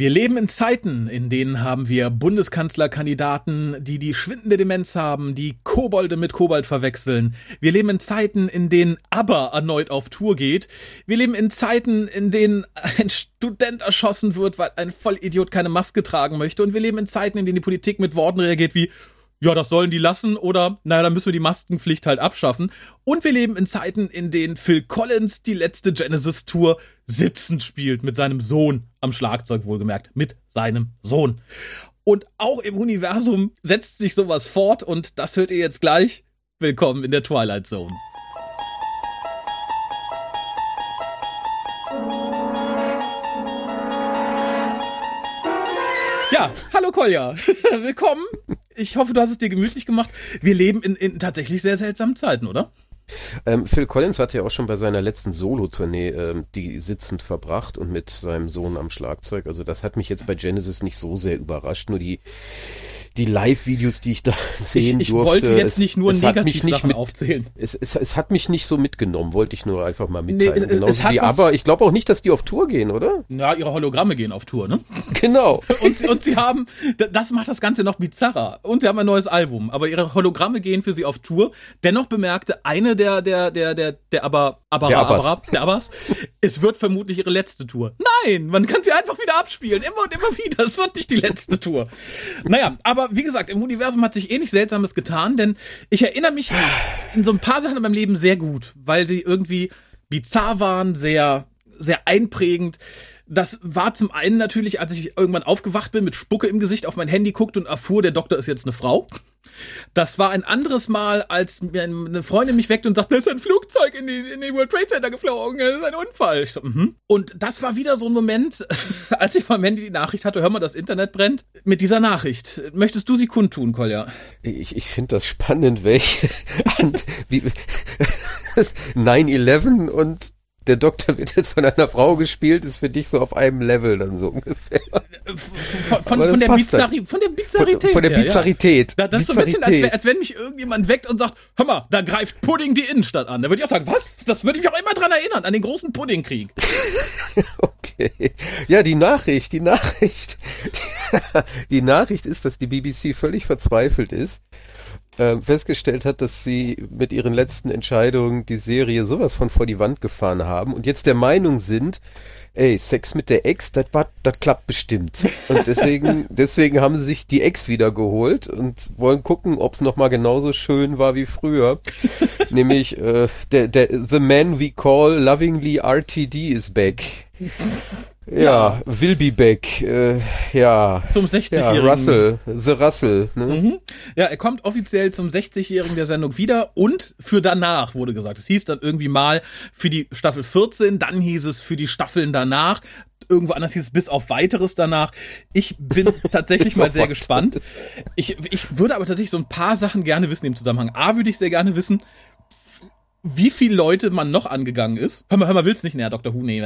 Wir leben in Zeiten, in denen haben wir Bundeskanzlerkandidaten, die die schwindende Demenz haben, die Kobolde mit Kobold verwechseln. Wir leben in Zeiten, in denen ABBA erneut auf Tour geht. Wir leben in Zeiten, in denen ein Student erschossen wird, weil ein Vollidiot keine Maske tragen möchte. Und wir leben in Zeiten, in denen die Politik mit Worten reagiert wie ja, das sollen die lassen oder naja, dann müssen wir die Maskenpflicht halt abschaffen. Und wir leben in Zeiten, in denen Phil Collins die letzte Genesis-Tour sitzend spielt mit seinem Sohn am Schlagzeug, wohlgemerkt, mit seinem Sohn. Und auch im Universum setzt sich sowas fort und das hört ihr jetzt gleich. Willkommen in der Twilight Zone. Ja, hallo Kolja. Willkommen ich hoffe, du hast es dir gemütlich gemacht. Wir leben in, in tatsächlich sehr seltsamen Zeiten, oder? Ähm, Phil Collins hat ja auch schon bei seiner letzten Solo-Tournee ähm, die sitzend verbracht und mit seinem Sohn am Schlagzeug. Also das hat mich jetzt bei Genesis nicht so sehr überrascht. Nur die die Live-Videos, die ich da sehen ich, ich durfte. Ich wollte jetzt nicht nur Negativ-Sachen aufzählen. Es, es, es, hat mich nicht so mitgenommen, wollte ich nur einfach mal mitteilen. Nee, Genauso wie, aber ich glaube auch nicht, dass die auf Tour gehen, oder? Ja, ihre Hologramme gehen auf Tour, ne? Genau. und, sie, und sie haben, das macht das Ganze noch bizarrer. Und sie haben ein neues Album, aber ihre Hologramme gehen für sie auf Tour. Dennoch bemerkte eine der, der, der, der, der aber, aber, der Abbas. aber, der Abbas, es wird vermutlich ihre letzte Tour. Nein, man kann sie einfach wieder abspielen, immer und immer wieder. Es wird nicht die letzte Tour. Naja, aber wie gesagt, im Universum hat sich eh nichts Seltsames getan, denn ich erinnere mich in so ein paar Sachen in meinem Leben sehr gut, weil sie irgendwie bizarr waren, sehr, sehr einprägend. Das war zum einen natürlich, als ich irgendwann aufgewacht bin, mit Spucke im Gesicht auf mein Handy guckt und erfuhr, der Doktor ist jetzt eine Frau. Das war ein anderes Mal, als eine Freundin mich weckte und sagte, da ist ein Flugzeug in die, in die World Trade Center geflogen, das ist ein Unfall. Ich so, mhm. Und das war wieder so ein Moment, als ich vom Handy die Nachricht hatte, hör mal, das Internet brennt, mit dieser Nachricht. Möchtest du sie kundtun, Kolja? Ich, ich finde das spannend, welche 9-11 und der Doktor wird jetzt von einer Frau gespielt, ist für dich so auf einem Level dann so ungefähr. Von, von, von, der, Bizarri von der Bizarrität. Von, der Bizarrität. Ja, ja. Das ist so ein bisschen, als, als wenn mich irgendjemand weckt und sagt, hör mal, da greift Pudding die Innenstadt an. Da würde ich auch sagen, was? Das würde mich auch immer dran erinnern, an den großen Puddingkrieg. okay. Ja, die Nachricht, die Nachricht. Die Nachricht ist, dass die BBC völlig verzweifelt ist äh, festgestellt hat, dass sie mit ihren letzten Entscheidungen die Serie sowas von vor die Wand gefahren haben und jetzt der Meinung sind, ey, Sex mit der Ex, das klappt bestimmt. Und deswegen, deswegen haben sie sich die Ex wieder geholt und wollen gucken, ob es nochmal genauso schön war wie früher. Nämlich, äh, der, der, The Man We Call Lovingly RTD is back. Ja, ja, will be back. Äh, ja. Zum 60-jährigen. Ja, Russell, The Russell. Ne? Mhm. Ja, er kommt offiziell zum 60-jährigen der Sendung wieder und für danach wurde gesagt. Es hieß dann irgendwie mal für die Staffel 14, dann hieß es für die Staffeln danach. Irgendwo anders hieß es bis auf weiteres danach. Ich bin tatsächlich mal sehr gespannt. Ich, ich würde aber tatsächlich so ein paar Sachen gerne wissen im Zusammenhang. A, würde ich sehr gerne wissen, wie viele Leute man noch angegangen ist. Hör mal, hör mal, willst nicht näher, Dr. Who? Nee.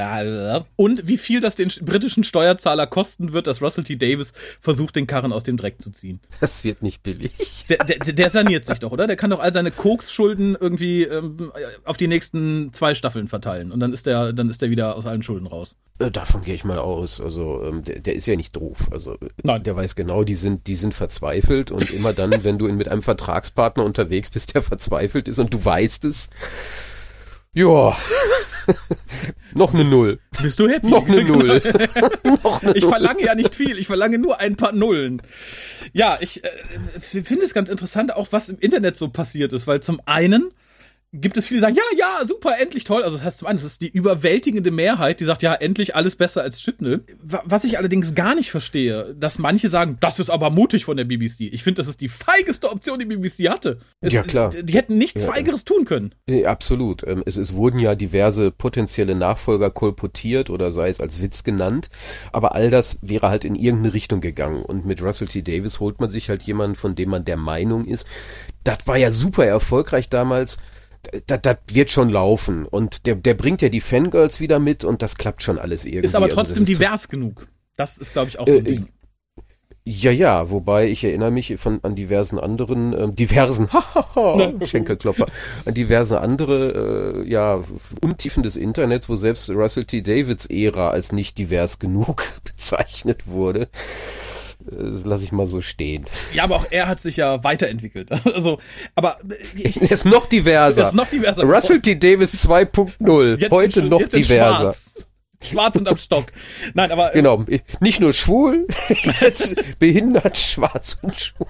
Und wie viel das den britischen Steuerzahler kosten wird, dass Russell T. Davis versucht, den Karren aus dem Dreck zu ziehen. Das wird nicht billig. Der, der, der saniert sich doch, oder? Der kann doch all seine Koks-Schulden irgendwie ähm, auf die nächsten zwei Staffeln verteilen. Und dann ist der, dann ist der wieder aus allen Schulden raus. Äh, davon gehe ich mal aus. Also ähm, der, der ist ja nicht doof. Also Nein. der weiß genau, die sind, die sind verzweifelt und immer dann, wenn du mit einem Vertragspartner unterwegs bist, der verzweifelt ist und du weißt es, ja. Noch eine Null. Bist du happy? Noch eine Null. Noch eine ich verlange ja nicht viel, ich verlange nur ein paar Nullen. Ja, ich äh, finde es ganz interessant, auch was im Internet so passiert ist, weil zum einen gibt es viele, die sagen, ja, ja, super, endlich toll. Also das heißt zum einen, das ist die überwältigende Mehrheit, die sagt, ja, endlich alles besser als Chitnell. Was ich allerdings gar nicht verstehe, dass manche sagen, das ist aber mutig von der BBC. Ich finde, das ist die feigeste Option, die BBC hatte. Es, ja, klar. Die hätten nichts ja. Feigeres tun können. Ja, absolut. Ähm, es, es wurden ja diverse potenzielle Nachfolger kolportiert oder sei es als Witz genannt. Aber all das wäre halt in irgendeine Richtung gegangen. Und mit Russell T. Davis holt man sich halt jemanden, von dem man der Meinung ist, das war ja super erfolgreich damals das, wird schon laufen. Und der, der bringt ja die Fangirls wieder mit und das klappt schon alles irgendwie. Ist aber also trotzdem also ist divers genug. Das ist, glaube ich, auch so ein äh, Ding. Ja, ja, wobei ich erinnere mich von an diversen anderen, ähm, diversen Schenkelklopfer, an diverse andere, äh, ja, Untiefen des Internets, wo selbst Russell T. Davids Ära als nicht divers genug bezeichnet wurde. Das lasse ich mal so stehen. Ja, aber auch er hat sich ja weiterentwickelt. Also, aber ich, er ist noch diverser. Er ist noch diverser. Russell T. Davis 2.0. Heute noch diverser. Schwarz. Schwarz und am Stock. Nein, aber. Äh, genau. Nicht nur schwul, behindert, schwarz und schwul.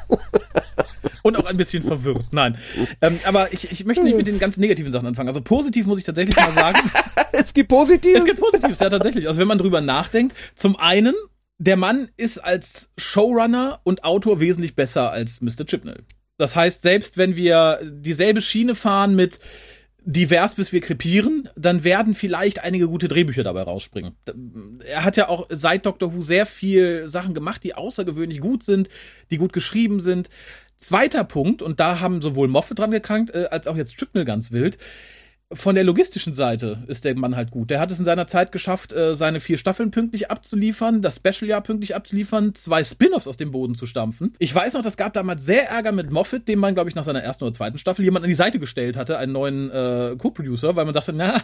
Und auch ein bisschen verwirrt. Nein. Ähm, aber ich, ich möchte nicht mit den ganz negativen Sachen anfangen. Also positiv muss ich tatsächlich mal sagen. es gibt positiv. Es gibt Positives, ja, tatsächlich. Also wenn man drüber nachdenkt, zum einen, der Mann ist als Showrunner und Autor wesentlich besser als Mr. Chipnell. Das heißt, selbst wenn wir dieselbe Schiene fahren mit divers bis wir krepieren, dann werden vielleicht einige gute Drehbücher dabei rausspringen. Er hat ja auch seit Doctor Who sehr viel Sachen gemacht, die außergewöhnlich gut sind, die gut geschrieben sind. Zweiter Punkt, und da haben sowohl Moffat dran gekrankt, äh, als auch jetzt Chipnell ganz wild, von der logistischen Seite ist der Mann halt gut. Der hat es in seiner Zeit geschafft, äh, seine vier Staffeln pünktlich abzuliefern, das Special-Jahr pünktlich abzuliefern, zwei Spin-offs aus dem Boden zu stampfen. Ich weiß noch, das gab damals sehr Ärger mit Moffat, dem man, glaube ich, nach seiner ersten oder zweiten Staffel jemand an die Seite gestellt hatte, einen neuen äh, Co-Producer, weil man dachte, na,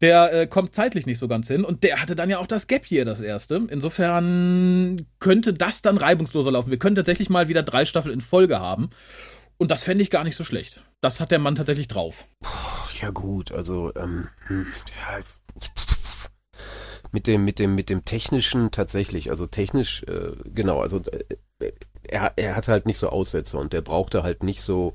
der äh, kommt zeitlich nicht so ganz hin. Und der hatte dann ja auch das Gap hier, das erste. Insofern könnte das dann reibungsloser laufen. Wir können tatsächlich mal wieder drei Staffeln in Folge haben. Und das fände ich gar nicht so schlecht. Das hat der Mann tatsächlich drauf. Ja gut, also ähm, hm, ja, mit dem mit dem mit dem technischen tatsächlich, also technisch äh, genau, also äh, er, er hat halt nicht so Aussätze und der brauchte halt nicht so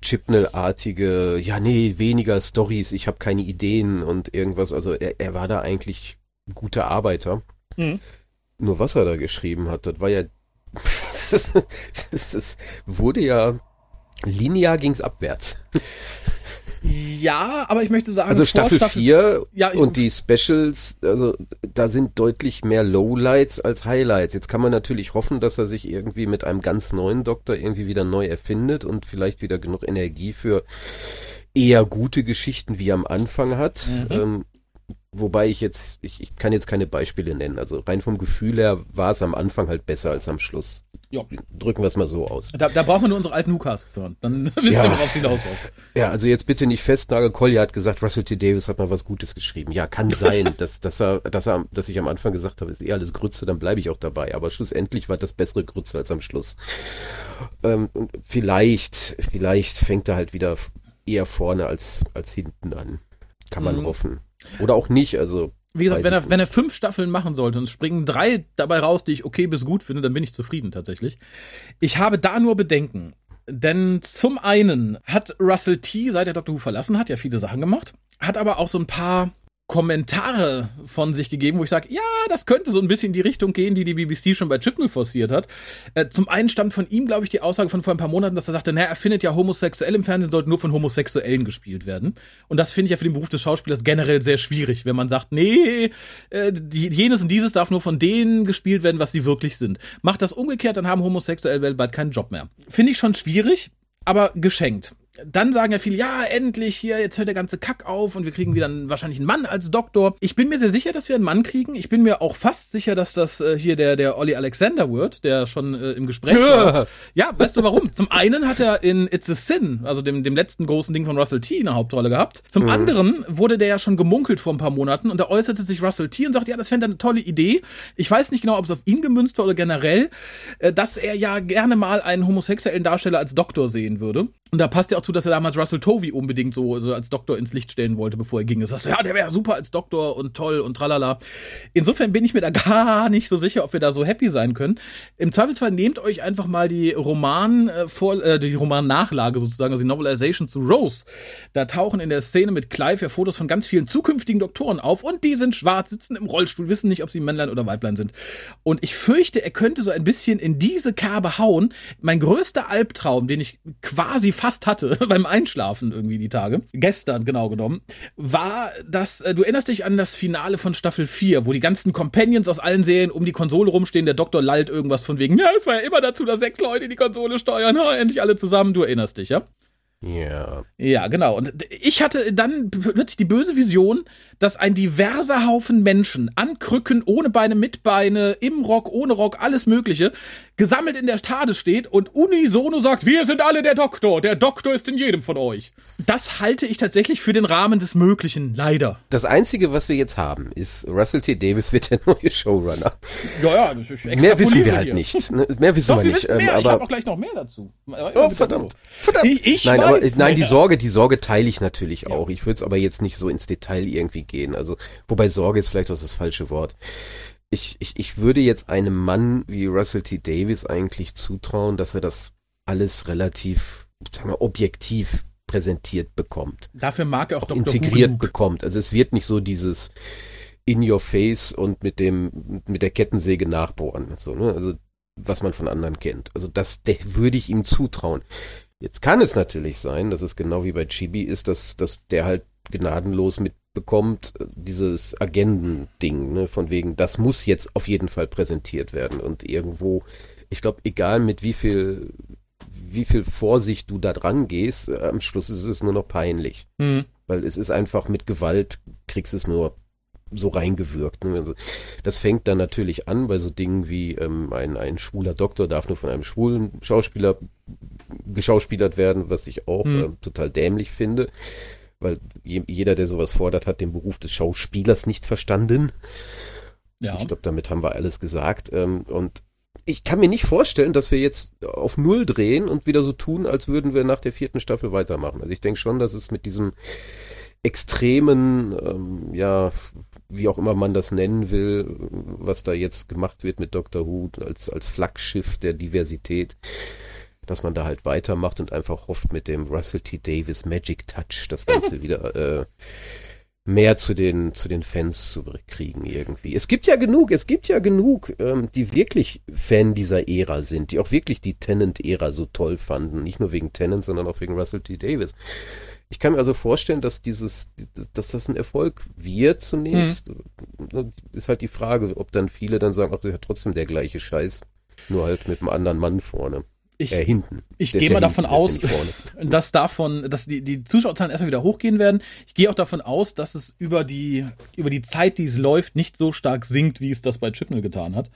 Chipnell-artige, ja nee, weniger Stories, ich habe keine Ideen und irgendwas, also er, er war da eigentlich guter Arbeiter. Mhm. Nur was er da geschrieben hat, das war ja das, das, das wurde ja linear ging's abwärts. Ja, aber ich möchte sagen, also Staffel, Staffel 4 ja, und die Specials, also da sind deutlich mehr Lowlights als Highlights. Jetzt kann man natürlich hoffen, dass er sich irgendwie mit einem ganz neuen Doktor irgendwie wieder neu erfindet und vielleicht wieder genug Energie für eher gute Geschichten wie am Anfang hat. Mhm. Ähm, wobei ich jetzt, ich, ich kann jetzt keine Beispiele nennen. Also rein vom Gefühl her war es am Anfang halt besser als am Schluss. Ja. Drücken wir es mal so aus. Da, da braucht man nur unsere alten Newcasts hören. Dann wisst ja. ihr, worauf sie hinausläuft. Ja, also jetzt bitte nicht festnageln. Collier hat gesagt, Russell T. Davis hat mal was Gutes geschrieben. Ja, kann sein, dass, dass, er, dass, er, dass ich am Anfang gesagt habe, ist eh alles Grütze, dann bleibe ich auch dabei. Aber schlussendlich war das bessere Grütze als am Schluss. Ähm, vielleicht, vielleicht fängt er halt wieder eher vorne als, als hinten an. Kann man mhm. hoffen. Oder auch nicht, also wie gesagt, wenn er, wenn er fünf Staffeln machen sollte und springen drei dabei raus, die ich okay bis gut finde, dann bin ich zufrieden tatsächlich. Ich habe da nur Bedenken. Denn zum einen hat Russell T, seit er Dr. Who verlassen hat, ja viele Sachen gemacht, hat aber auch so ein paar Kommentare von sich gegeben, wo ich sage, ja, das könnte so ein bisschen in die Richtung gehen, die die BBC schon bei Chipnell forciert hat. Äh, zum einen stammt von ihm, glaube ich, die Aussage von vor ein paar Monaten, dass er sagte, naja, er findet ja homosexuell im Fernsehen sollten nur von Homosexuellen gespielt werden. Und das finde ich ja für den Beruf des Schauspielers generell sehr schwierig, wenn man sagt, nee, äh, jenes und dieses darf nur von denen gespielt werden, was sie wirklich sind. Macht das umgekehrt, dann haben Homosexuelle weltweit keinen Job mehr. Finde ich schon schwierig, aber geschenkt dann sagen ja viele, ja, endlich hier, jetzt hört der ganze Kack auf und wir kriegen wieder einen, wahrscheinlich einen Mann als Doktor. Ich bin mir sehr sicher, dass wir einen Mann kriegen. Ich bin mir auch fast sicher, dass das äh, hier der, der Olli Alexander wird, der schon äh, im Gespräch war. Ja, weißt du warum? Zum einen hat er in It's a Sin, also dem, dem letzten großen Ding von Russell T, eine Hauptrolle gehabt. Zum mhm. anderen wurde der ja schon gemunkelt vor ein paar Monaten und da äußerte sich Russell T und sagte, ja, das fände eine tolle Idee. Ich weiß nicht genau, ob es auf ihn gemünzt war oder generell, äh, dass er ja gerne mal einen homosexuellen Darsteller als Doktor sehen würde. Und da passt ja auch zu, dass er damals Russell Tovey unbedingt so, so als Doktor ins Licht stellen wollte, bevor er ging. Er sagte, ja, der wäre super als Doktor und toll und tralala. Insofern bin ich mir da gar nicht so sicher, ob wir da so happy sein können. Im Zweifelsfall nehmt euch einfach mal die Roman äh, vor, äh, die Roman-Nachlage sozusagen, also die Novelization zu Rose. Da tauchen in der Szene mit Clive ja Fotos von ganz vielen zukünftigen Doktoren auf und die sind schwarz, sitzen im Rollstuhl, wissen nicht, ob sie Männlein oder Weiblein sind. Und ich fürchte, er könnte so ein bisschen in diese Kerbe hauen. Mein größter Albtraum, den ich quasi fast hatte beim Einschlafen irgendwie die Tage, gestern genau genommen, war das, äh, du erinnerst dich an das Finale von Staffel 4, wo die ganzen Companions aus allen Serien um die Konsole rumstehen, der Doktor lallt irgendwas von wegen, ja, es war ja immer dazu, dass sechs Leute die Konsole steuern, ha, endlich alle zusammen, du erinnerst dich, ja? Ja. Ja, genau. Und ich hatte dann plötzlich die böse Vision, dass ein diverser Haufen Menschen an Krücken, ohne Beine, mit Beine, im Rock, ohne Rock, alles Mögliche, gesammelt in der Stade steht und unisono sagt, wir sind alle der Doktor, der Doktor ist in jedem von euch. Das halte ich tatsächlich für den Rahmen des Möglichen, leider. Das Einzige, was wir jetzt haben, ist, Russell T. Davis wird der neue Showrunner. Ja, ja, das ist Mehr wissen wir halt hier. nicht. Ne? Mehr wissen Doch, wir, wir nicht. Wissen mehr. Ähm, ich habe auch gleich noch mehr dazu. Oh, verdammt. verdammt. Ich, ich nein, aber, nein, die mehr. Sorge, die Sorge teile ich natürlich Ja. auch. Ich würde es aber jetzt nicht so ins Detail irgendwie gehen. Also, wobei Sorge ist vielleicht auch das falsche Wort. Ich, ich, ich würde jetzt einem Mann wie Russell T. Davis eigentlich zutrauen, dass er das alles relativ, sagen wir, objektiv präsentiert bekommt. Dafür mag er auch, auch Dr. integriert Who genug. bekommt. Also es wird nicht so dieses in your face und mit dem mit der Kettensäge nachbohren, so, ne? Also was man von anderen kennt. Also das der, würde ich ihm zutrauen. Jetzt kann es natürlich sein, dass es genau wie bei Chibi ist, dass, dass der halt gnadenlos mitbekommt, äh, dieses Agendending, ne? von wegen, das muss jetzt auf jeden Fall präsentiert werden und irgendwo, ich glaube, egal mit wie viel wie viel Vorsicht du da dran gehst, äh, am Schluss ist es nur noch peinlich. Hm. Weil es ist einfach mit Gewalt, kriegst es nur so reingewirkt. Ne? Also, das fängt dann natürlich an bei so Dingen wie ähm, ein, ein schwuler Doktor darf nur von einem schwulen Schauspieler geschauspielert werden, was ich auch Hm. äh, total dämlich finde. Weil je, jeder, der sowas fordert, hat den Beruf des Schauspielers nicht verstanden. Ja. Ich glaube, damit haben wir alles gesagt. Ähm, und ich kann mir nicht vorstellen, dass wir jetzt auf Null drehen und wieder so tun, als würden wir nach der vierten Staffel weitermachen. Also ich denke schon, dass es mit diesem extremen, ähm, ja, wie auch immer man das nennen will, was da jetzt gemacht wird mit Dr. Who als, als Flaggschiff der Diversität, dass man da halt weitermacht und einfach hofft mit dem Russell T. Davis Magic Touch das Ganze wieder äh, mehr zu den, zu den Fans zu kriegen irgendwie. Es gibt ja genug, es gibt ja genug, ähm, die wirklich Fan dieser Ära sind, die auch wirklich die Tennant-Ära so toll fanden. Nicht nur wegen Tennant, sondern auch wegen Russell T. Davis. Ich kann mir also vorstellen, dass dieses, dass das ein Erfolg wird zunächst. Ist halt die Frage, ob dann viele dann sagen, ach, das ist ja trotzdem der gleiche Scheiß. Nur halt mit einem anderen Mann vorne. Ich, äh, hinten. ich gehe ja mal davon hinten, aus, ja dass davon, dass die, die Zuschauerzahlen erstmal wieder hochgehen werden. Ich gehe auch davon aus, dass es über die, über die Zeit, die es läuft, nicht so stark sinkt, wie es das bei Chipnell getan hat.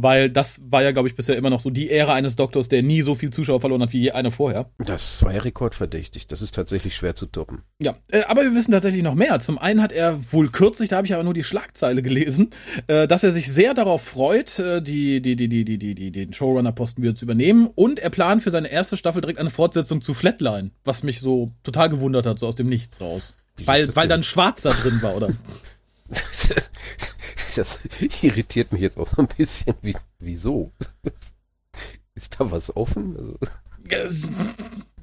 Weil das war ja, glaube ich, bisher immer noch so die Ära eines Doktors, der nie so viel Zuschauer verloren hat wie je einer vorher. Das war ja rekordverdächtig. Das ist tatsächlich schwer zu toppen. Ja, äh, aber wir wissen tatsächlich noch mehr. Zum einen hat er wohl kürzlich, da habe ich aber nur die Schlagzeile gelesen, äh, dass er sich sehr darauf freut, äh, die, die, die, die, die, die, die, den Showrunner-Posten wieder zu übernehmen. Und er plant für seine erste Staffel direkt eine Fortsetzung zu Flatline, was mich so total gewundert hat, so aus dem Nichts raus. Wie Weil, weil denn? dann Schwarzer drin war, oder? Das irritiert mich jetzt auch so ein bisschen. Wie, wieso? Ist da was offen? Also,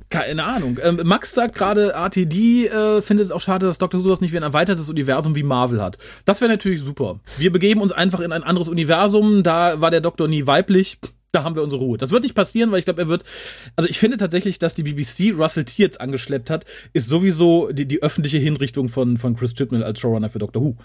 Keine Ahnung. Ähm, Max sagt gerade, RTD äh, findet es auch schade, dass Dr. Who sowas nicht wie ein erweitertes Universum wie Marvel hat. Das wäre natürlich super. Wir begeben uns einfach in ein anderes Universum. Da war der Doktor nie weiblich. Da haben wir unsere Ruhe. Das wird nicht passieren, weil ich glaube, er wird. Also ich finde tatsächlich, dass die BBC Russell T jetzt angeschleppt hat, ist sowieso die, die öffentliche Hinrichtung von, von Chris Chibnall als Showrunner für Doctor Who.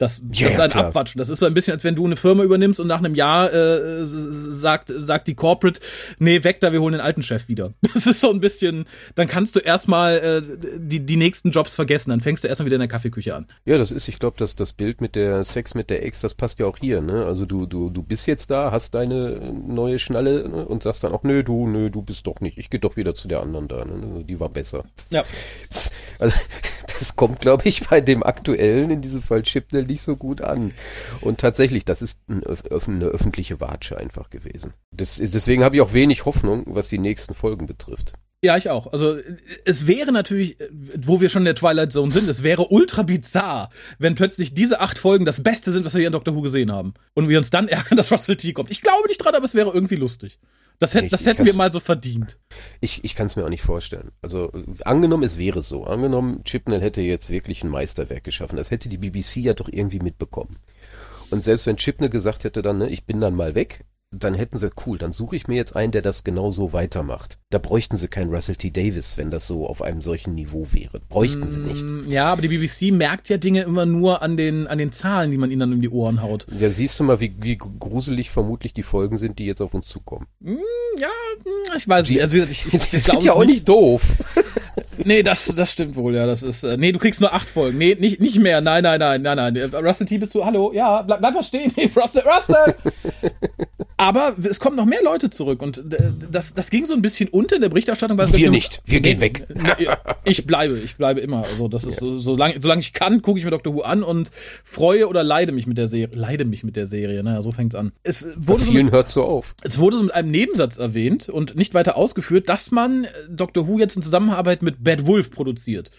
Das, Ja, das ist ein klar. Abwatschen. Das ist so ein bisschen, als wenn du eine Firma übernimmst und nach einem Jahr äh, sagt, sagt die Corporate, nee, weg da, wir holen den alten Chef wieder. Das ist so ein bisschen, dann kannst du erstmal äh, die, die nächsten Jobs vergessen, dann fängst du erstmal wieder in der Kaffeeküche an. ja, das ist, ich glaube, dass das Bild mit der Sex mit der Ex, das passt ja auch hier, ne? Also du, du, du bist jetzt da, hast deine neue Schnalle ne? und sagst dann auch, nö, du, nö, du bist doch nicht. Ich gehe doch wieder zu der anderen da, ne? Die war besser. Ja. Also, das kommt, glaube ich, bei dem aktuellen, in diesem Fall Chipnell, nicht so gut an. Und tatsächlich, das ist ein, eine öffentliche Watsche einfach gewesen. Das deswegen habe ich auch wenig Hoffnung, was die nächsten Folgen betrifft. Ja, ich auch. Also es wäre natürlich, wo wir schon in der Twilight Zone sind, es wäre ultra bizarr, wenn plötzlich diese acht Folgen das Beste sind, was wir hier in Doctor Who gesehen haben. Und wir uns dann ärgern, dass Russell T kommt. Ich glaube nicht dran, aber es wäre irgendwie lustig. Das, hätt, Ich- das hätten wir mal so verdient. Ich, ich kann es mir auch nicht vorstellen. Also angenommen, es wäre so. Angenommen, Chipnell hätte jetzt wirklich ein Meisterwerk geschaffen. Das hätte die BBC ja doch irgendwie mitbekommen. Und selbst wenn Chipnell gesagt hätte dann, ne, ich bin dann mal weg, dann hätten sie, cool, dann suche ich mir jetzt einen, der das genau so weitermacht. Da bräuchten sie keinen Russell T. Davis, wenn das so auf einem solchen Niveau wäre. Bräuchten mm, sie nicht. Mm, ja, aber die BBC merkt ja Dinge immer nur an den, an den Zahlen, die man ihnen dann um die Ohren haut. Ja, siehst du mal, wie, wie gruselig vermutlich die Folgen sind, die jetzt auf uns zukommen. Mm, ja, mm, ich weiß nicht. Also, ich, ich, ich, ich sind ja auch nicht doof. nee, das, das stimmt wohl, ja. Das ist, äh, nee, du kriegst nur acht Folgen. Nee, nicht, nicht mehr. Nein, nein, nein, nein, nein. Russell T. bist du, hallo, ja, bleib, bleib mal stehen. Nee, Russell, Russell! Aber es kommen noch mehr Leute zurück und äh, das, das ging so ein bisschen unter in der Berichterstattung. Weil wir nicht, wir gehen weg. Ich bleibe, ich bleibe immer. Also das ist so, solange, solange ich kann, gucke ich mir Dr. Who an und freue oder leide mich mit der Serie. Leide mich mit der Serie, naja, so fängt's an. Es wurde so mit, hört so auf. Es wurde so mit einem Nebensatz erwähnt und nicht weiter ausgeführt, dass man Dr. Who jetzt in Zusammenarbeit mit Bad Wolf produziert.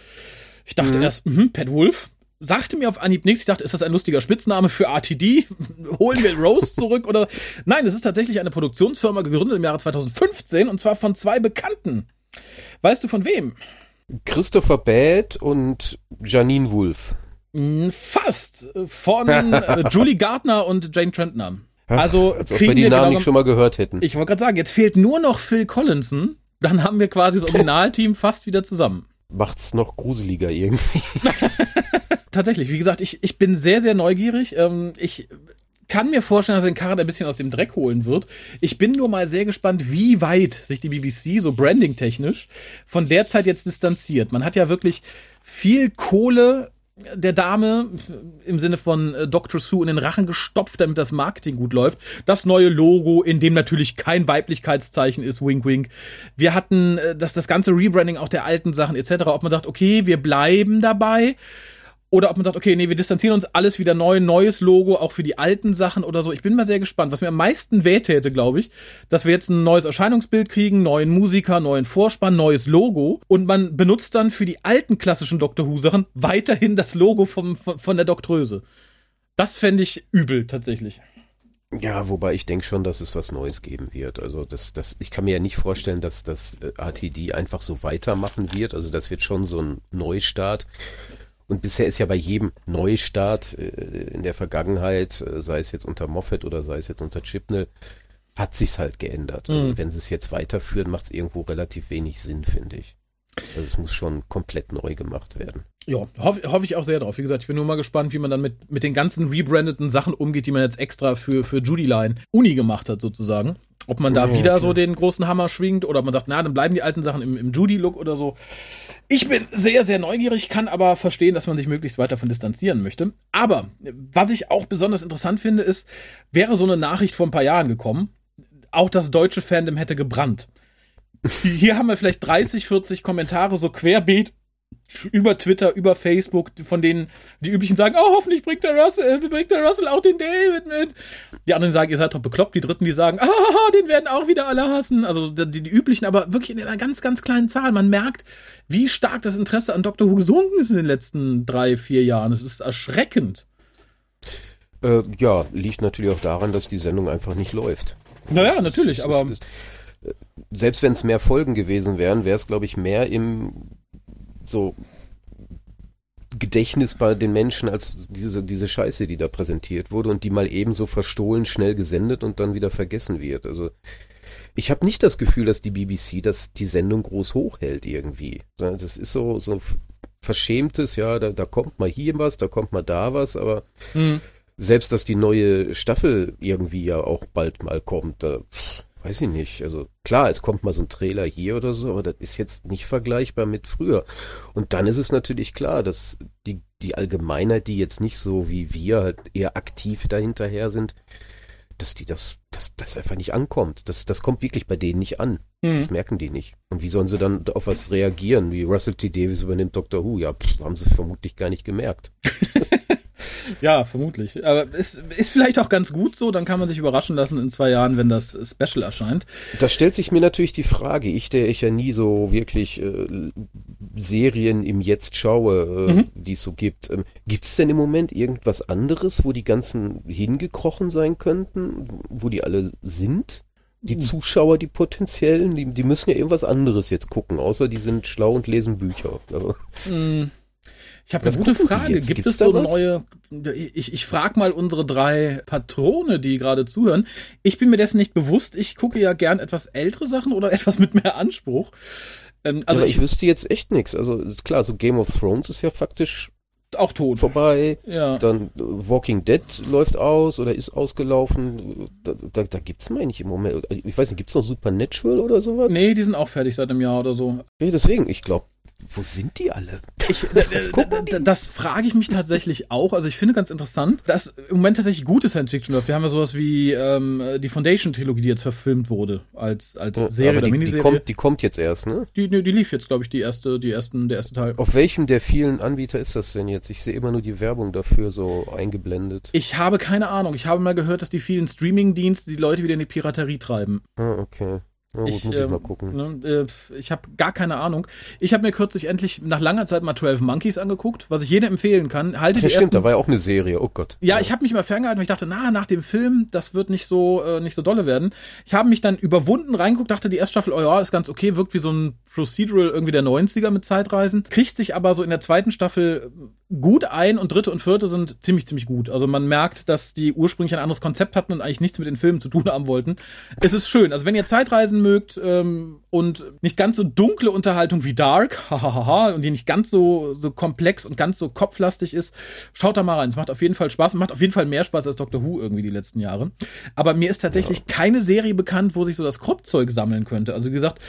Ich dachte mhm. erst, mh, Bad Wolf, sagte mir auf Anhieb nichts. Ich dachte, ist das ein lustiger Spitzname für RTD? Holen wir Rose zurück oder? Nein, es ist tatsächlich eine Produktionsfirma gegründet im Jahre 2015 und zwar von zwei Bekannten. Weißt du von wem? Christopher Bad und Janine Wolf. Fast. Von äh, Julie Gardner und Jane Trentner. Also, Ach, kriegen wir die Namen genau, nicht schon mal gehört hätten. Ich wollte gerade sagen, jetzt fehlt nur noch Phil Collinson. Dann haben wir quasi das Originalteam fast wieder zusammen. Macht's noch gruseliger irgendwie. Tatsächlich, wie gesagt, ich, ich bin sehr, sehr neugierig. Ähm, ich kann mir vorstellen, dass er den Karren ein bisschen aus dem Dreck holen wird. Ich bin nur mal sehr gespannt, wie weit sich die BBC so branding-technisch von der Zeit jetzt distanziert. Man hat ja wirklich viel Kohle der Dame im Sinne von äh, Dr. Sue in den Rachen gestopft, damit das Marketing gut läuft. Das neue Logo, in dem natürlich kein Weiblichkeitszeichen ist, wink wink. Wir hatten äh, das, das ganze Rebranding auch der alten Sachen etc. Ob man sagt, okay, wir bleiben dabei oder ob man sagt, okay, nee, wir distanzieren uns alles wieder neu, neues Logo, auch für die alten Sachen oder so. Ich bin mal sehr gespannt. Was mir am meisten wehtäte, glaube ich, dass wir jetzt ein neues Erscheinungsbild kriegen, neuen Musiker, neuen Vorspann, neues Logo und man benutzt dann für die alten klassischen Doctor Who Sachen weiterhin das Logo vom, von, von der Doktröse. Das fände ich übel, tatsächlich. Ja, wobei ich denke schon, dass es was Neues geben wird. Also das, das, ich kann mir ja nicht vorstellen, dass das äh, ATD einfach so weitermachen wird. Also das wird schon so ein Neustart. Und bisher ist ja bei jedem Neustart äh, in der Vergangenheit, äh, sei es jetzt unter Moffat oder sei es jetzt unter Chipnell, hat sich's halt geändert. Also mhm. wenn sie es jetzt weiterführen, macht es irgendwo relativ wenig Sinn, finde ich. Also es muss schon komplett neu gemacht werden. Ja, hoffe hoff ich auch sehr drauf. Wie gesagt, ich bin nur mal gespannt, wie man dann mit, mit den ganzen rebrandeten Sachen umgeht, die man jetzt extra für, für Judy Line Uni gemacht hat, sozusagen. Ob man da oh, wieder okay. so den großen Hammer schwingt oder ob man sagt, na, dann bleiben die alten Sachen im, im Judy-Look oder so. Ich bin sehr, sehr neugierig, kann aber verstehen, dass man sich möglichst weit davon distanzieren möchte. Aber was ich auch besonders interessant finde, ist, wäre so eine Nachricht vor ein paar Jahren gekommen, auch das deutsche Fandom hätte gebrannt. Hier haben wir vielleicht 30, 40 Kommentare so querbeet über Twitter, über Facebook, von denen die üblichen sagen, oh, hoffentlich bringt der Russell, äh, bringt der Russell auch den David mit. Die anderen sagen, ihr seid doch bekloppt. Die dritten, die sagen, ah, den werden auch wieder alle hassen. Also die, die üblichen, aber wirklich in einer ganz, ganz kleinen Zahl. Man merkt, wie stark das Interesse an Dr. Who gesunken ist in den letzten drei, vier Jahren. Es ist erschreckend. Äh, ja, liegt natürlich auch daran, dass die Sendung einfach nicht läuft. Naja, das natürlich, ist, aber. Ist, äh, selbst wenn es mehr Folgen gewesen wären, wäre es, glaube ich, mehr im so Gedächtnis bei den Menschen als diese, diese Scheiße, die da präsentiert wurde und die mal eben so verstohlen schnell gesendet und dann wieder vergessen wird. Also ich habe nicht das Gefühl, dass die BBC das die Sendung groß hochhält irgendwie. Das ist so so verschämtes, ja, da, da kommt mal hier was, da kommt mal da was, aber mhm. selbst dass die neue Staffel irgendwie ja auch bald mal kommt, da weiß ich nicht. Also klar, es kommt mal so ein Trailer hier oder so, aber das ist jetzt nicht vergleichbar mit früher. Und dann ist es natürlich klar, dass die, die Allgemeinheit, die jetzt nicht so wie wir halt eher aktiv dahinterher sind, dass die das, dass das einfach nicht ankommt. Das, das kommt wirklich bei denen nicht an. Mhm. Das merken die nicht. Und wie sollen sie dann auf was reagieren? Wie Russell T. Davis übernimmt Doctor Who? Ja, pff, haben sie vermutlich gar nicht gemerkt. Ja, vermutlich. Aber ist, ist vielleicht auch ganz gut so, dann kann man sich überraschen lassen in zwei Jahren, wenn das Special erscheint. Da stellt sich mir natürlich die Frage, ich, der ich ja nie so wirklich äh, Serien im Jetzt schaue, äh, mhm. die es so gibt. Ähm, gibt es denn im Moment irgendwas anderes, wo die ganzen hingekrochen sein könnten, wo die alle sind? Die mhm. Zuschauer, die potenziellen, die, die müssen ja irgendwas anderes jetzt gucken, außer die sind schlau und lesen Bücher. Mhm. Ich habe eine gute Frage. Gibt Gibt's es so neue? Ich, ich frage mal unsere drei Patrone, die gerade zuhören. Ich bin mir dessen nicht bewusst. Ich gucke ja gern etwas ältere Sachen oder etwas mit mehr Anspruch. Ähm, also ja, ich, ich wüsste jetzt echt nichts. Also klar, so Game of Thrones ist ja faktisch auch tot. Vorbei. Ja. Dann äh, Walking Dead läuft aus oder ist ausgelaufen. Da, da, da gibt's meine ich im Moment. Ich weiß nicht, gibt's noch Supernatural oder sowas? Nee, die sind auch fertig seit einem Jahr oder so. Nee, deswegen, ich glaube, wo sind die alle? Ich, das, das frage ich mich tatsächlich auch. Also ich finde ganz interessant, dass im Moment tatsächlich gute Science Fiction läuft. Wir haben ja sowas wie ähm, die Foundation-Trilogie, die jetzt verfilmt wurde als, als oh, Serie oder die, Miniserie. Die kommt, die kommt jetzt erst, ne? Die, die, die lief jetzt, glaube ich, die erste, die ersten, der erste Teil. Auf welchem der vielen Anbieter ist das denn jetzt? Ich sehe immer nur die Werbung dafür so eingeblendet. Ich habe keine Ahnung. Ich habe mal gehört, dass die vielen Streaming-Dienste die Leute wieder in die Piraterie treiben. Ah, okay. Na gut, ich, muss ich mal ähm, gucken. Ne, äh, ich habe gar keine Ahnung. Ich habe mir kürzlich endlich nach langer Zeit mal 12 Monkeys angeguckt, was ich jedem empfehlen kann. Halte ja, die stimmt, ersten, da war ja auch eine Serie, oh Gott. Ja, ja. ich habe mich mal ferngehalten, weil ich dachte, na, nach dem Film, das wird nicht so äh, nicht so dolle werden. Ich habe mich dann überwunden reingeguckt, dachte, die erste Staffel, oh ja, ist ganz okay, wirkt wie so ein Procedural irgendwie der 90er mit Zeitreisen. Kriegt sich aber so in der zweiten Staffel gut ein und dritte und vierte sind ziemlich, ziemlich gut. Also man merkt, dass die ursprünglich ein anderes Konzept hatten und eigentlich nichts mit den Filmen zu tun haben wollten. Es ist schön. Also wenn ihr Zeitreisen mögt ähm, und nicht ganz so dunkle Unterhaltung wie Dark, hahaha, und die nicht ganz so, so komplex und ganz so kopflastig ist, schaut da mal rein. Es macht auf jeden Fall Spaß und macht auf jeden Fall mehr Spaß als Doctor Who irgendwie die letzten Jahre. Aber mir ist tatsächlich keine Serie bekannt, wo sich so das Kropfzeug sammeln könnte. Also wie gesagt,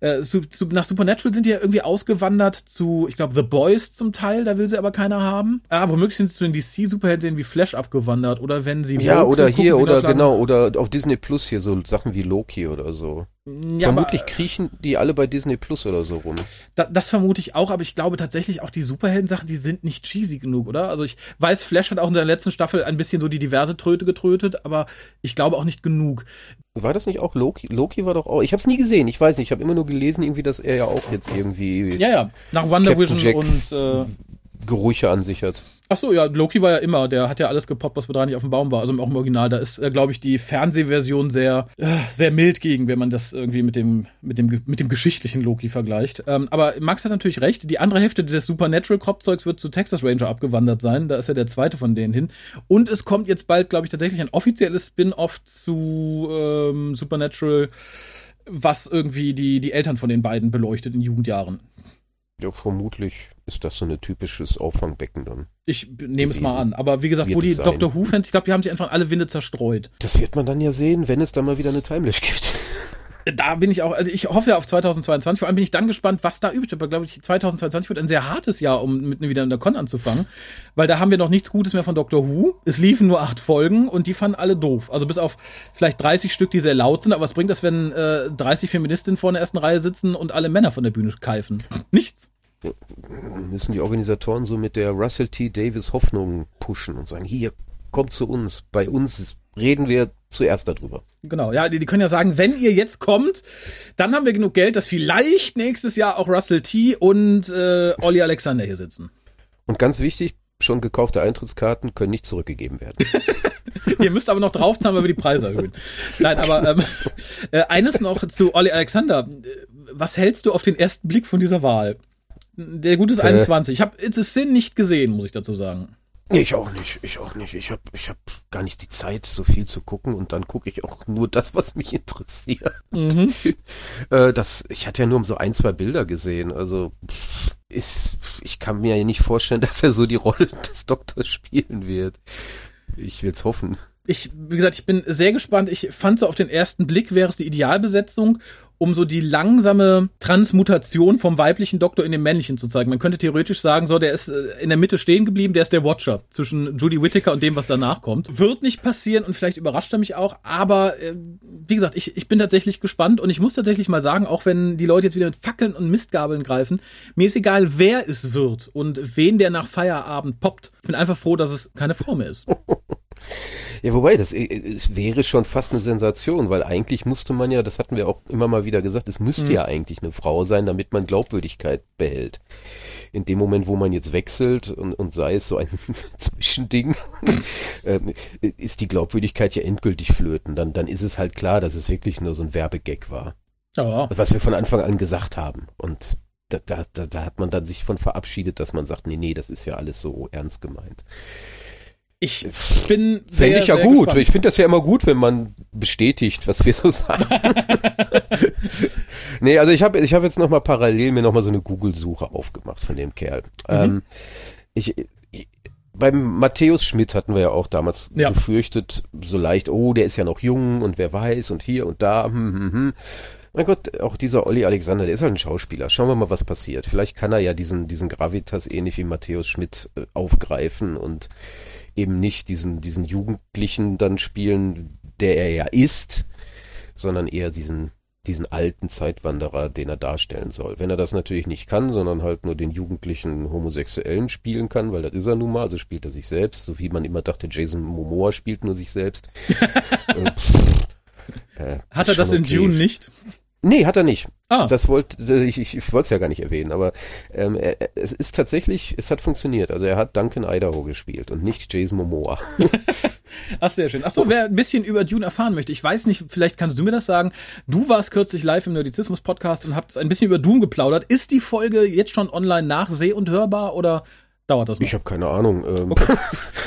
äh, zu, zu, nach Supernatural sind die ja irgendwie ausgewandert zu, ich glaube, The Boys zum Teil, da will sie aber keiner haben. Ah, womöglich sind sie zu den DC-Superhelden wie Flash abgewandert oder wenn sie. Ja, oder sind, hier, oder genau, oder auf Disney Plus hier so Sachen wie Loki oder so. Ja, Vermutlich aber, kriechen die alle bei Disney Plus oder so rum. Da, das vermute ich auch, aber ich glaube tatsächlich auch die Superhelden-Sachen, die sind nicht cheesy genug, oder? Also ich weiß, Flash hat auch in der letzten Staffel ein bisschen so die diverse Tröte getrötet, aber ich glaube auch nicht genug. War das nicht auch Loki? Loki war doch auch. Ich habe es nie gesehen. Ich weiß nicht. Ich habe immer nur gelesen, irgendwie, dass er ja auch jetzt irgendwie. Ja, ja. Nach Wonder Captain Vision Jack und äh, Gerüche an sich hat. Ach so, ja, Loki war ja immer, der hat ja alles gepoppt, was da nicht auf dem Baum war. Also auch im Original, da ist, äh, glaube ich, die Fernsehversion sehr, äh, sehr mild gegen, wenn man das irgendwie mit dem, mit dem, mit dem geschichtlichen Loki vergleicht. Ähm, aber Max hat natürlich recht. Die andere Hälfte des Supernatural Crop-Zeugs wird zu Texas Ranger abgewandert sein. Da ist ja der zweite von denen hin. Und es kommt jetzt bald, glaube ich, tatsächlich ein offizielles Spin-off zu ähm, Supernatural, was irgendwie die, die Eltern von den beiden beleuchtet in Jugendjahren. Ja, vermutlich ist das so ein typisches Auffangbecken dann. Ich nehme es mal an. Aber wie gesagt, wo die Doctor Who-Fans, ich glaube, die haben sich einfach alle Winde zerstreut. Das wird man dann ja sehen, wenn es dann mal wieder eine Timelash gibt. Da bin ich auch, also ich hoffe ja auf 2022, vor allem bin ich dann gespannt, was da übt. Aber glaube ich, 2022 wird ein sehr hartes Jahr, um mit wieder in der Con anzufangen. Weil da haben wir noch nichts Gutes mehr von Doctor Who. Es liefen nur acht Folgen und die fanden alle doof. Also bis auf vielleicht 30 Stück, die sehr laut sind, aber was bringt das, wenn äh, 30 Feministinnen vor der ersten Reihe sitzen und alle Männer von der Bühne keifen? Nichts müssen die Organisatoren so mit der Russell T. Davis Hoffnung pushen und sagen, hier, kommt zu uns, bei uns reden wir zuerst darüber. Genau, ja, die, die können ja sagen, wenn ihr jetzt kommt, dann haben wir genug Geld, dass vielleicht nächstes Jahr auch Russell T. und äh, Olli Alexander hier sitzen. Und ganz wichtig, schon gekaufte Eintrittskarten können nicht zurückgegeben werden. Ihr müsst aber noch draufzahlen, weil wir die Preise erhöhen. Nein, aber ähm, äh, eines noch zu Olli Alexander. Was hältst du auf den ersten Blick von dieser Wahl? Der Gute ist 21. Ich habe It's a Sin nicht gesehen, muss ich dazu sagen. Ich auch nicht, ich auch nicht. Ich habe ich hab gar nicht die Zeit, so viel zu gucken und dann gucke ich auch nur das, was mich interessiert. Mhm. Äh, das, ich hatte ja nur so ein, zwei Bilder gesehen. Also ist, ich kann mir ja nicht vorstellen, dass er so die Rolle des Doktors spielen wird. Ich will es hoffen. Ich, wie gesagt, ich bin sehr gespannt. Ich fand so auf den ersten Blick wäre es die Idealbesetzung um so die langsame Transmutation vom weiblichen Doktor in den männlichen zu zeigen. Man könnte theoretisch sagen, so, der ist äh, in der Mitte stehen geblieben, der ist der Watcher zwischen Judy Whittaker und dem, was danach kommt. Wird nicht passieren und vielleicht überrascht er mich auch, aber äh, wie gesagt, ich, ich bin tatsächlich gespannt und ich muss tatsächlich mal sagen, auch wenn die Leute jetzt wieder mit Fackeln und Mistgabeln greifen, mir ist egal, wer es wird und wen der nach Feierabend poppt. Ich bin einfach froh, dass es keine Frau mehr ist. Ja, wobei, das äh, es wäre schon fast eine Sensation, weil eigentlich musste man ja, das hatten wir auch immer mal wieder gesagt, es müsste mhm. ja eigentlich eine Frau sein, damit man Glaubwürdigkeit behält. In dem Moment, wo man jetzt wechselt und, und sei es so ein Zwischending, äh, ist die Glaubwürdigkeit ja endgültig flöten. Dann, dann ist es halt klar, dass es wirklich nur so ein Werbegag war. Ja. Was wir von Anfang an gesagt haben. Und da, da, da hat man dann sich von verabschiedet, dass man sagt, nee, nee, das ist ja alles so ernst gemeint. Ich bin sehr, Fände ich ja gut. Gespannt. Ich finde das ja immer gut, wenn man bestätigt, was wir so sagen. nee, also ich habe ich hab jetzt nochmal parallel mir nochmal so eine Google-Suche aufgemacht von dem Kerl. Mhm. Ähm, ich, ich, beim Matthäus Schmidt hatten wir ja auch damals ja. befürchtet, so leicht, oh, der ist ja noch jung und wer weiß und hier und da. Hm, hm, hm. Mein Gott, auch dieser Olli Alexander, der ist halt ein Schauspieler. Schauen wir mal, was passiert. Vielleicht kann er ja diesen, diesen Gravitas ähnlich wie Matthäus Schmidt äh, aufgreifen und eben nicht diesen, diesen Jugendlichen dann spielen, der er ja ist, sondern eher diesen, diesen alten Zeitwanderer, den er darstellen soll. Wenn er das natürlich nicht kann, sondern halt nur den jugendlichen Homosexuellen spielen kann, weil das ist er nun mal, also spielt er sich selbst, so wie man immer dachte, Jason Momoa spielt nur sich selbst. äh, äh, Hat er das in okay. Dune nicht? Nee, hat er nicht. Ah. Das wollte ich, ich, ich wollte es ja gar nicht erwähnen, aber ähm, er, es ist tatsächlich, es hat funktioniert. Also er hat Duncan Idaho gespielt und nicht Jason Momoa. Ach, sehr schön. Ach so, wer ein bisschen über Dune erfahren möchte, ich weiß nicht, vielleicht kannst du mir das sagen. Du warst kürzlich live im Nerdizismus-Podcast und habt ein bisschen über Dune geplaudert. Ist die Folge jetzt schon online nachseh- und hörbar oder dauert das noch? Ich habe keine Ahnung. Ähm. Okay.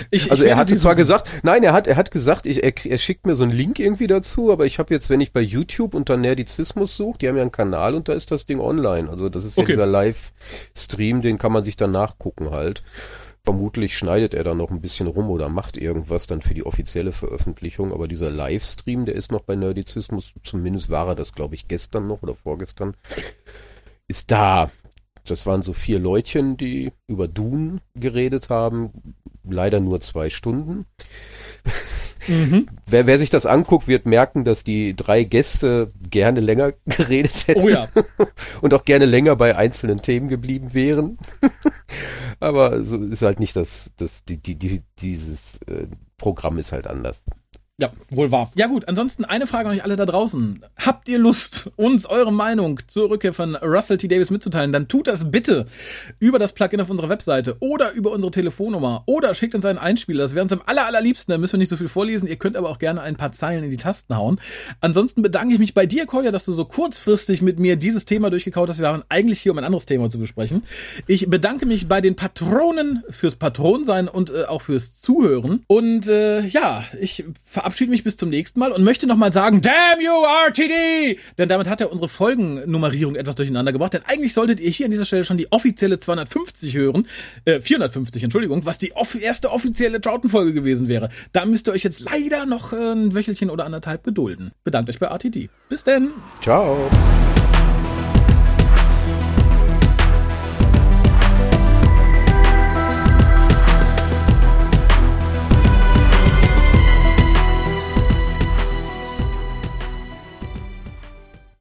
Ich, also ich er hat zwar gesagt, nein, er hat er hat gesagt, ich, er, er schickt mir so einen Link irgendwie dazu, aber ich habe jetzt, wenn ich bei YouTube unter Nerdizismus suche, die haben ja einen Kanal und da ist das Ding online. Also das ist okay. ja dieser Livestream, den kann man sich dann nachgucken halt. Vermutlich schneidet er da noch ein bisschen rum oder macht irgendwas dann für die offizielle Veröffentlichung, aber dieser Livestream, der ist noch bei Nerdizismus, zumindest war er das, glaube ich, gestern noch oder vorgestern, ist da. Das waren so vier Leutchen, die über Dune geredet haben. Leider nur zwei Stunden. Mhm. Wer, wer sich das anguckt, wird merken, dass die drei Gäste gerne länger geredet hätten. Oh ja. Und auch gerne länger bei einzelnen Themen geblieben wären. Aber so ist halt nicht das, das, die, die, die, dieses äh, Programm ist halt anders. Ja, wohl wahr. Ja gut, ansonsten eine Frage an euch alle da draußen. Habt ihr Lust, uns eure Meinung zur Rückkehr von Russell T. Davis mitzuteilen? Dann tut das bitte über das Plugin auf unserer Webseite oder über unsere Telefonnummer oder schickt uns einen Einspieler. Das wäre uns am aller, allerliebsten. Da müssen wir nicht so viel vorlesen. Ihr könnt aber auch gerne ein paar Zeilen in die Tasten hauen. Ansonsten bedanke ich mich bei dir, Kolja, dass du so kurzfristig mit mir dieses Thema durchgekaut hast. Wir waren eigentlich hier, um ein anderes Thema zu besprechen. Ich bedanke mich bei den Patronen fürs Patronsein und äh, auch fürs Zuhören. Und äh, ja, ich verabschiede verabschiede mich bis zum nächsten Mal und möchte nochmal sagen, damn you RTD! Denn damit hat er unsere Folgennummerierung etwas durcheinander gebracht. Denn eigentlich solltet ihr hier an dieser Stelle schon die offizielle 250 hören, äh, 450, Entschuldigung, was die off erste offizielle Troughton-Folge gewesen wäre. Da müsst ihr euch jetzt leider noch äh, ein Wöchelchen oder anderthalb gedulden. Bedankt euch bei RTD. Bis denn. Ciao.